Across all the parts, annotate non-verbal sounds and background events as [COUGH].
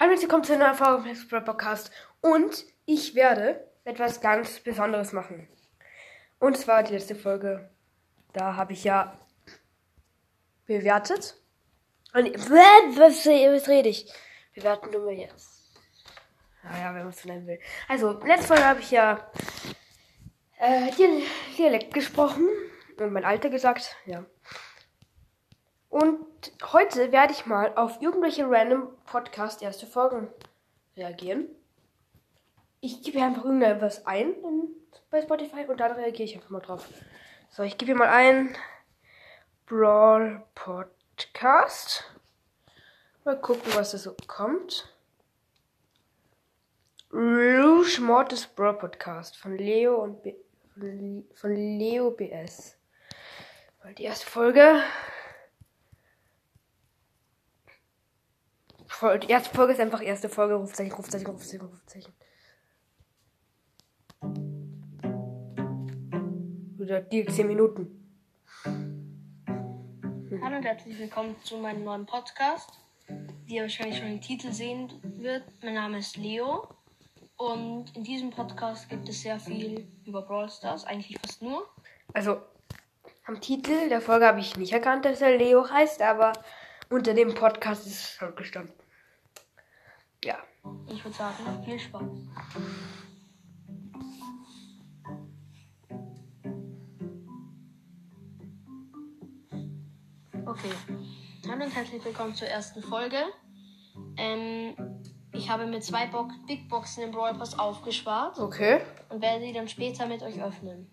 Hallo willkommen zu einer Folge vom Express Podcast. Und ich werde etwas ganz Besonderes machen. Und zwar die letzte Folge. Da habe ich ja bewertet. Und was, was rede ich? Bewerten nur jetzt. Naja, wenn man es so nennen will. Also, letzte Folge habe ich ja äh, Dialekt gesprochen und mein Alter gesagt. Ja. Und heute werde ich mal auf irgendwelche random Podcast erste Folgen reagieren. Ich gebe einfach irgendwas ein in, bei Spotify und dann reagiere ich einfach mal drauf. So, ich gebe hier mal ein Brawl Podcast. Mal gucken, was da so kommt. Rouge Mortis Brawl Podcast von Leo und B von Leo BS. Mal die erste Folge. Die erste Folge ist einfach erste Folge. Rufzeichen, Rufzeichen, Rufzeichen, Rufzeichen. Oder die 10 Minuten. Hallo und herzlich willkommen zu meinem neuen Podcast. Wie ihr wahrscheinlich schon im Titel sehen wird, mein Name ist Leo. Und in diesem Podcast gibt es sehr viel über Brawl Stars, eigentlich fast nur. Also, am Titel der Folge habe ich nicht erkannt, dass er Leo heißt, aber unter dem Podcast ist es halt gestanden. Ja. Ich würde sagen, viel Spaß. Okay. Hallo und herzlich willkommen zur ersten Folge. Ähm, ich habe mir zwei Bo Big Boxen im Brawl Pass aufgespart. Okay. Und werde sie dann später mit euch öffnen.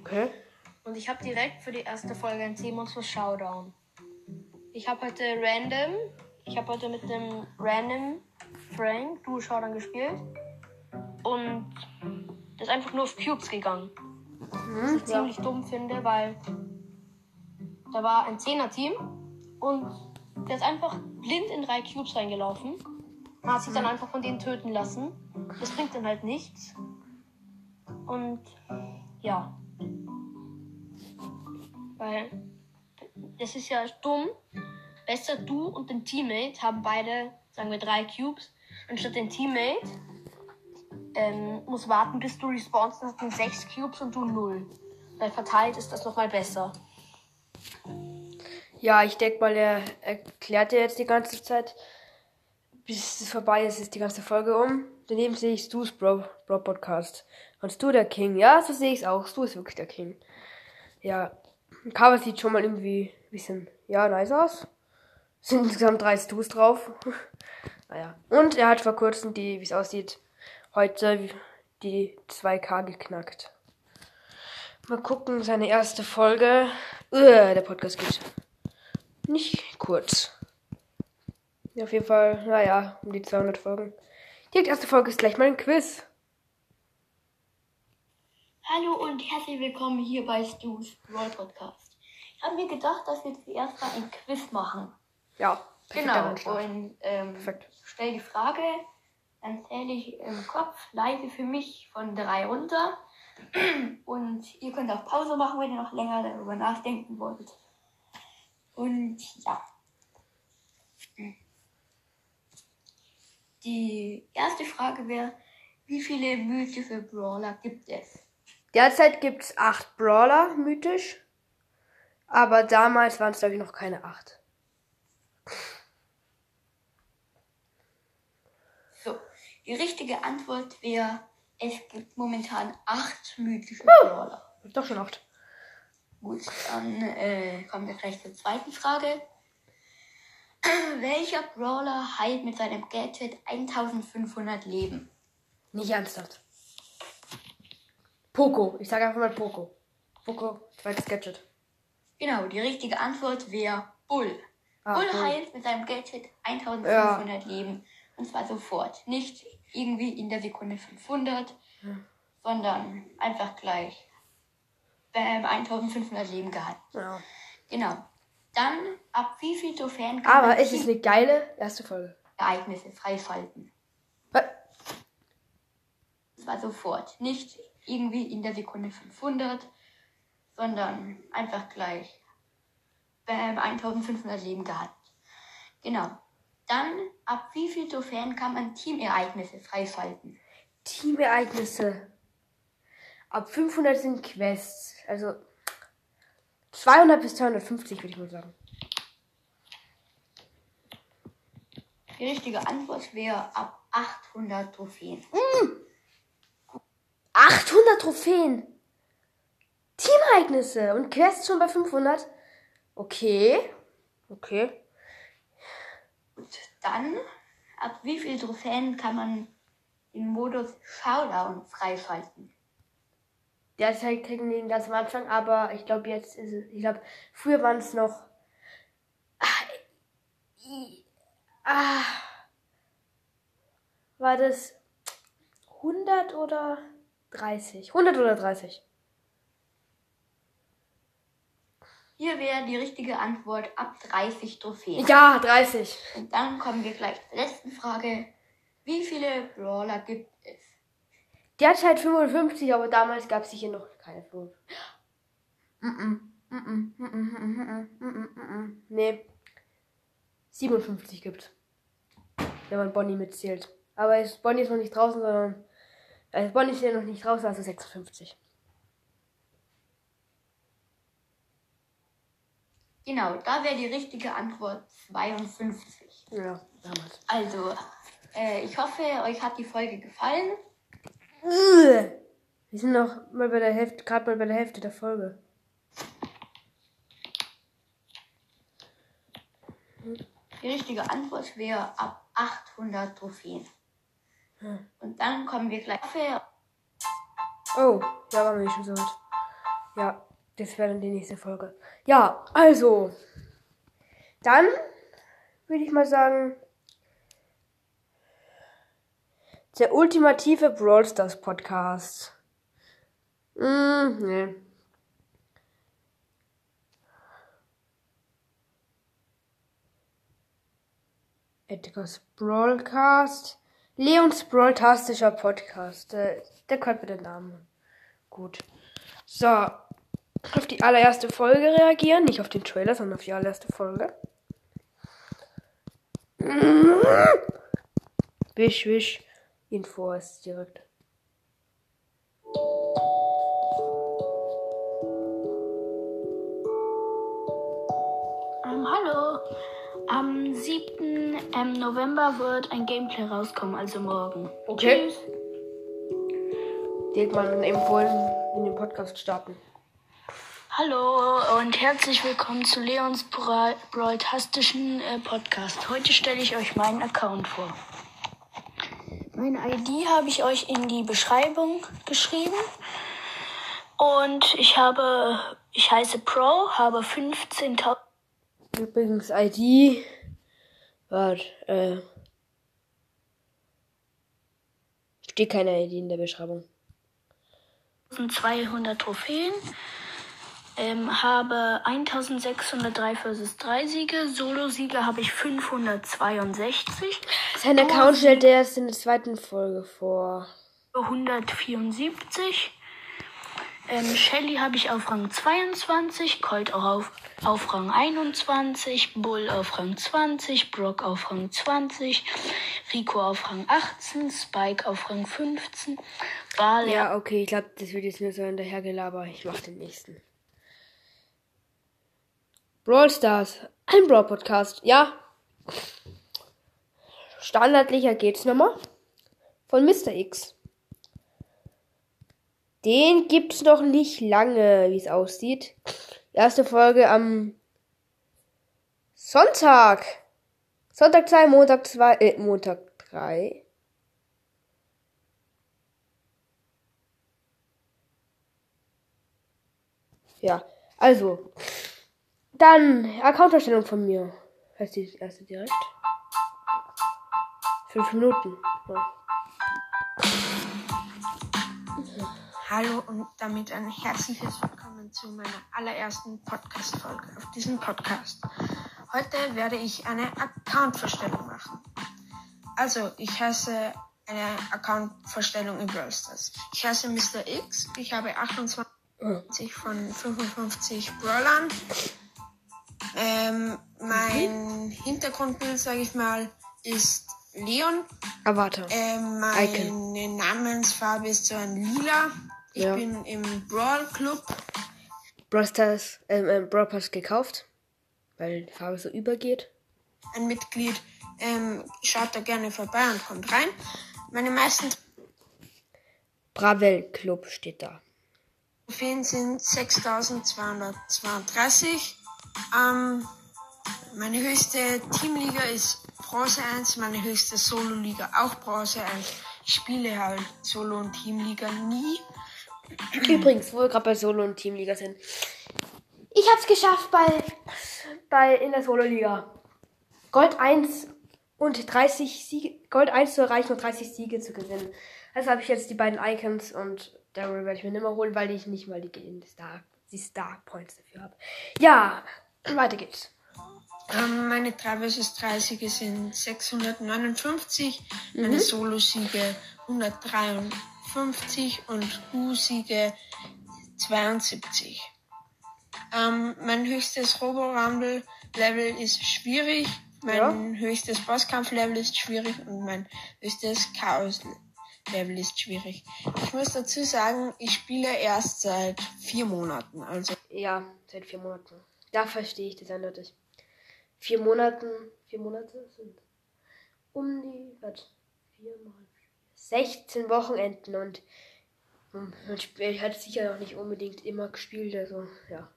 Okay. Und ich habe direkt für die erste Folge ein Thema für Showdown. Ich habe heute random, ich habe heute mit dem random Frank Duo Showdown gespielt. Und der ist einfach nur auf Cubes gegangen. Mhm, was ich ja. ziemlich dumm finde, weil da war ein 10er-Team und der ist einfach blind in drei Cubes reingelaufen. Man hat sich dann einfach von denen töten lassen. Das bringt dann halt nichts. Und ja. Weil das ist ja dumm. Besser du und dein Teammate haben beide, sagen wir, drei Cubes. Anstatt dein Teammate ähm, muss warten, bis du respawnst, dann hast du sechs Cubes und du null. Weil verteilt ist das nochmal besser. Ja, ich denke mal, er erklärt dir jetzt die ganze Zeit, bis es vorbei ist, ist die ganze Folge um. Daneben sehe ich Stu's Bro, Bro Podcast. Und Stu der King. Ja, so sehe ich es auch. Stu ist wirklich der King. Ja, Cover sieht schon mal irgendwie ein bisschen, ja, nice aus. Sind [LAUGHS] insgesamt drei Stus drauf. [LAUGHS] naja. Und er hat vor kurzem die, wie es aussieht, heute die 2K geknackt. Mal gucken, seine erste Folge. Uh, der Podcast geht nicht kurz. Auf jeden Fall, naja, um die 200 Folgen. Die erste Folge ist gleich mal ein Quiz. Hallo und herzlich willkommen hier bei Stu's Roll Podcast. Ich habe mir gedacht, dass wir zuerst mal ein Quiz machen. Ja, genau. Und ähm, stell die Frage, dann zähle ich im Kopf leise für mich von drei runter. [CLEARS THROAT] Und ihr könnt auch Pause machen, wenn ihr noch länger darüber nachdenken wollt. Und ja. Die erste Frage wäre, wie viele mythische Brawler gibt es? Derzeit gibt es acht Brawler, mythisch. Aber damals waren es, glaube ich, noch keine acht. So, die richtige Antwort wäre, es gibt momentan acht mythische oh, Brawler. Doch schon acht. Gut, dann äh, kommen wir gleich zur zweiten Frage. [CLEARS THROAT] Welcher Brawler heilt mit seinem Gadget 1500 Leben? Nicht ernsthaft. Poco. Ich sage einfach mal Poco. Poco, zweites Gadget. Genau, die richtige Antwort wäre Bull. Ah, Bull heilt mit seinem Gadget 1500 ja. Leben. Und zwar sofort. Nicht irgendwie in der Sekunde 500, hm. sondern einfach gleich ähm, 1500 Leben gehabt. Ja. Genau. Dann, ab wie viel Trophäen kann Aber es ist eine geile erste Folge. Ereignisse freischalten. Was? Das war sofort. Nicht irgendwie in der Sekunde 500, sondern einfach gleich. Bam, 1500 Leben gehabt. Genau. Dann, ab wie viel Trophäen kann man Teamereignisse freischalten? Teamereignisse. Ab 500 sind Quests. Also 200 bis 250 würde ich mal sagen. Die richtige Antwort wäre ab 800 Trophäen. 800 Trophäen. Teamereignisse und Quests schon bei 500. Okay. Okay. Und dann, ab wie viel Trophäen kann man den Modus Showdown freischalten? Derzeit kriegen die ihn ganz am Anfang, aber ich glaube jetzt ist es, ich glaube, früher waren es noch, ah, i- ah, war das 100 oder 30? 100 oder 30? Hier wäre die richtige Antwort ab 30 Trophäen. Ja, 30. Und dann kommen wir gleich zur letzten Frage. Wie viele Brawler gibt es? Derzeit 55, aber damals gab es sicher noch keine 5. Mm -mm, mm -mm, mm -mm, mm -mm, mm -mm, mm -mm. Nee. 57 gibt Wenn man Bonnie mitzählt. Aber Bonnie ist noch nicht draußen, sondern. Also Bonnie ist ja noch nicht draußen, also 56. Genau, da wäre die richtige Antwort 52. Ja, damals. Also, äh, ich hoffe, euch hat die Folge gefallen. Wir sind noch mal bei der Hälfte, gerade mal bei der Hälfte der Folge. Die richtige Antwort wäre ab 800 Trophäen. Und dann kommen wir gleich. Oh, da waren wir schon so weit. Ja, das wäre dann die nächste Folge. Ja, also. Dann würde ich mal sagen. Der ultimative Brawl Stars Podcast. Mm, nee. Edgar's Brawlcast. Leons Brawltastischer Podcast. Der, der kommt mit dem Namen. Gut. So. Auf die allererste Folge reagieren. Nicht auf den Trailer, sondern auf die allererste Folge. Wisch, wisch. Info ist direkt. Ähm, hallo. Am 7. Ähm, November wird ein Gameplay rauskommen, also morgen. Okay. Tschüss. Mal dann eben vorhin in den Podcast starten. Hallo und herzlich willkommen zu Leons Bra- Brawl-tastischen äh, Podcast. Heute stelle ich euch meinen Account vor. Meine ID habe ich euch in die Beschreibung geschrieben. Und ich habe, ich heiße Pro, habe 15.000 Übrigens ID. Warte, äh. Steht keine ID in der Beschreibung. 200 Trophäen, ähm, habe 1603 versus 3 Siege, Solo-Siege habe ich 562, Sein Account stellt er erst in der zweiten Folge vor. 174. Ähm, Shelly habe ich auf Rang 22, Colt auch auf, auf Rang 21, Bull auf Rang 20, Brock auf Rang 20, Rico auf Rang 18, Spike auf Rang 15, Barley Ja, okay, ich glaube, das wird jetzt nur so hinterhergelabert. Ich mach den nächsten. Brawl Stars. Ein Brawl Podcast. Ja. Standardlicher geht's nochmal. Von Mr. X. Den gibt's noch nicht lange, wie es aussieht. Erste Folge am Sonntag. Sonntag 2, Montag 2, äh, Montag 3. Ja, also. Dann Account-Erstellung von mir. Heißt die erste direkt? Fünf Minuten. Ja. Hallo und damit ein herzliches Willkommen zu meiner allerersten Podcast-Folge auf diesem Podcast. Heute werde ich eine Account-Vorstellung machen. Also, ich heiße eine Account-Vorstellung in Brawl Stars. Ich heiße Mr. X, ich habe 28 von 55 Brawlern. Ähm, mein Hintergrundbild, sage ich mal, ist Leon. Ah, warte. Äh, meine Namensfarbe ist so ein Lila. Ich Ja. bin im Brawl Club. Brawl Stars, ähm, ähm, Brawl Pass gekauft, weil die Farbe so übergeht. Ein Mitglied. Ähm, schaut da gerne vorbei und kommt rein. Meine meisten Bravel Club steht da. Trophäen sind 6232. Ähm, meine höchste Teamliga ist Bronze 1, meine höchste Solo-Liga auch Bronze 1. Ich spiele halt Solo- und Teamliga nie. Übrigens, wo wir gerade bei Solo- und Teamliga sind. Ich hab's geschafft bei, bei in der Solo-Liga. Gold 1 und 30 Siege, Gold 1 zu erreichen und 30 Siege zu gewinnen. Also habe ich jetzt die beiden Icons und Daryl werde ich mir nicht mehr holen, weil ich nicht mal die, die Star, die Star Points dafür habe. Ja, weiter geht's. Ähm, meine 3 vs 3 Siege sind 659, meine Solo-Siege 153 und U-Siege 72. Ähm, mein höchstes Robo-Rumble-Level ist schwierig, mein höchstes Bosskampf-Level ist schwierig und mein höchstes Chaos-Level ist schwierig. Ich muss dazu sagen, ich spiele erst seit vier Monaten, also Ja, seit vier Monaten. Da verstehe ich das eindeutig. Vier Monaten, vier Monate sind um die, was, vier mal vier, 16 Wochenenden und hm, man hat sicher noch nicht unbedingt immer gespielt, also, ja.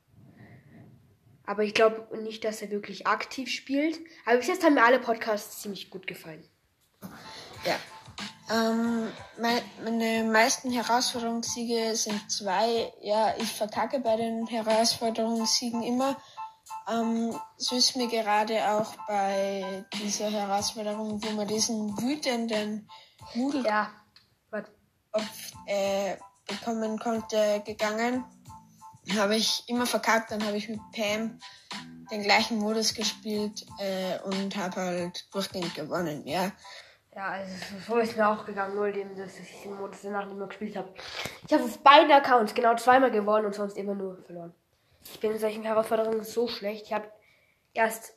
Aber ich glaube nicht, dass er wirklich aktiv spielt. Aber bis jetzt haben mir alle Podcasts ziemlich gut gefallen. Ja. Ähm, mein, meine meisten Herausforderungssiege sind zwei. Ja, ich verkacke bei den Herausforderungssiegen immer. Ähm, so ist mir gerade auch bei dieser Herausforderung, wo man diesen wütenden Nudelkopf Ja, was? äh, bekommen konnte, gegangen. Habe ich immer verkackt, dann habe ich mit Pam den gleichen Modus gespielt äh, und habe halt durchgehend gewonnen, ja. Ja, also so ist mir auch gegangen, nur dem, dass ich den Modus danach nicht mehr gespielt habe. Ich habe auf beiden Accounts genau zweimal gewonnen und sonst immer nur verloren. Ich bin in solchen Herausforderungen so schlecht. Ich habe erst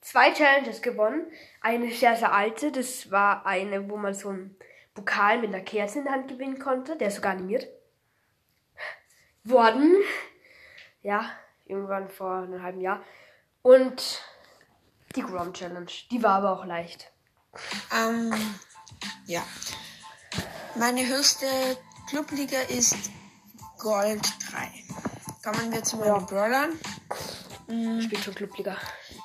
zwei Challenges gewonnen. Eine sehr, sehr alte, das war eine, wo man so einen Pokal mit einer Kerze in der Hand gewinnen konnte. Der ist sogar animiert. Worden. Ja, irgendwann vor einem halben Jahr. Und die Grom Challenge. Die war aber auch leicht. Ähm, ja. Meine höchste Clubliga ist Gold 3. Kommen wir zu meinen Brawlern. Spielt schon Clubliga.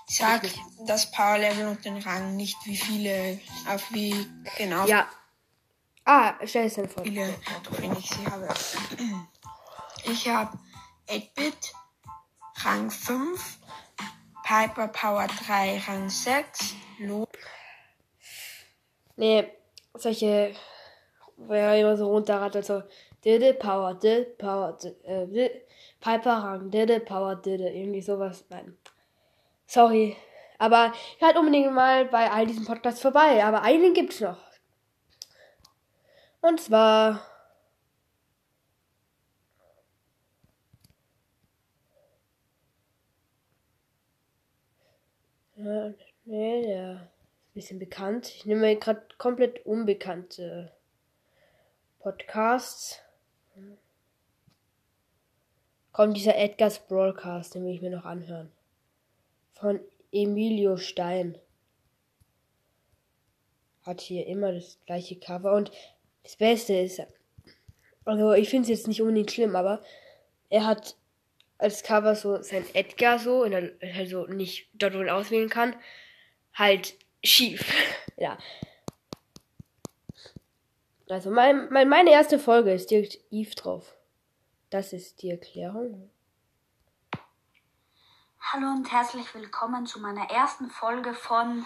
Ich sag das Power Level und den Rang, nicht wie viele, auf wie genau Ja. Ah, stell es dann vor. viele Trophäen ich sie habe. Ich habe 8-Bit, Rang 5, Piper Power 3, Rang 6, Lo Nee, solche, wo er immer so runterrattert, so, Didde, Power, Didde, Power, Didde, äh, Piper Rang, Didde, Power, Didde, irgendwie sowas. Nein. Sorry. Aber hört unbedingt mal bei all diesen Podcasts vorbei. Aber einen gibt's noch. Und zwar. Ja, nee, der ist ein bisschen bekannt. Ich nehme mir gerade komplett unbekannte Podcasts. Kommt dieser Edgar's Broadcast, den will ich mir noch anhören. Von Emilio Stein. Hat hier immer das gleiche Cover und das Beste ist, also ich finde es jetzt nicht unbedingt schlimm, aber er hat als Cover so sein Edgar so, in der, also nicht dort, wo man auswählen kann, halt schief. [LAUGHS] ja. Also mein, mein, meine erste Folge ist direkt Eve drauf. Das ist die Erklärung. Hallo und herzlich willkommen zu meiner ersten Folge von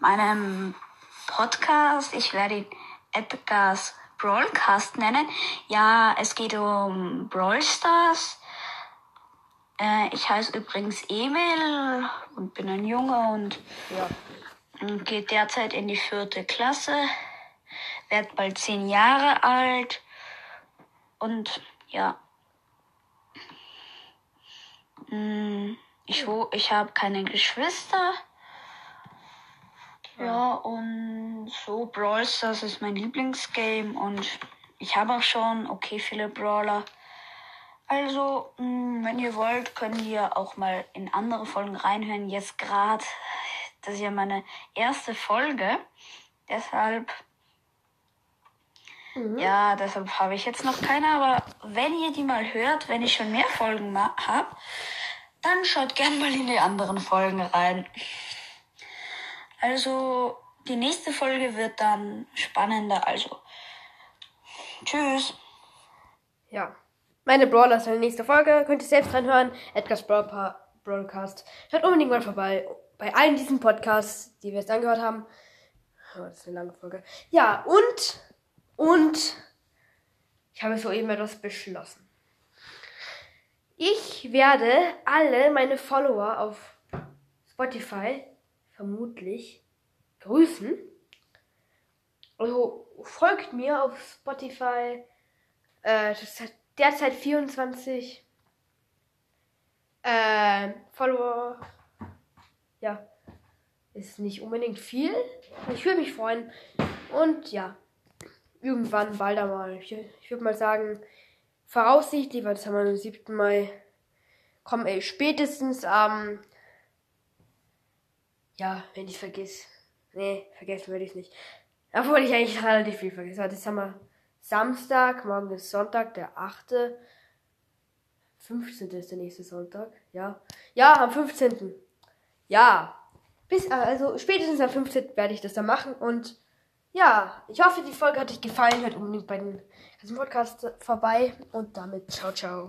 meinem Podcast. Ich werde ihn Edgar's Brawlcast nennen. Ja, es geht um Brawl Stars. Äh, ich heiße übrigens Emil und bin ein Junge und Ja. geht derzeit in die vierte Klasse, werd bald zehn Jahre alt und ja. Mm, Ich, ich habe keine Geschwister. Ja, und so Brawl Stars ist mein Lieblingsgame und ich habe auch schon okay viele Brawler. Also, mh, wenn ihr wollt, könnt ihr auch mal in andere Folgen reinhören. Jetzt gerade, das ist ja meine erste Folge. Deshalb, ja, deshalb habe ich jetzt noch keine. Aber wenn ihr die mal hört, wenn ich schon mehr Folgen habe, dann schaut gerne mal in die anderen Folgen rein. Also, die nächste Folge wird dann spannender. Also, tschüss. Ja. Meine Brawler ist eine nächste Folge. Könnt ihr selbst reinhören. Edgar's Brawl Broadcast. Hört unbedingt mal vorbei. Bei allen diesen Podcasts, die wir jetzt angehört haben. Oh, das ist eine lange Folge. Ja, und, und, ich habe soeben etwas beschlossen. Ich werde alle meine Follower auf Spotify vermutlich grüßen. Also folgt mir auf Spotify. Äh, das hat derzeit 24 äh, Follower. Ja, ist nicht unbedingt viel. Ich würde mich freuen. Und ja, irgendwann bald einmal. Ich, ich würde mal sagen, voraussichtlich, weil das haben wir am 7. Mai, kommen ey, spätestens am, ja, wenn ich vergiss. Nee, vergessen würde ich nicht. Obwohl ich eigentlich relativ viel vergesse. Das haben wir Samstag, morgen ist Sonntag, der 8. 15. ist der nächste Sonntag. Ja. Ja, am 15. Ja. Bis, also spätestens am 15. werde ich das dann machen. Und ja, ich hoffe, die Folge hat euch gefallen. Hört unbedingt bei den ganzen Podcasts vorbei. Und damit ciao, ciao.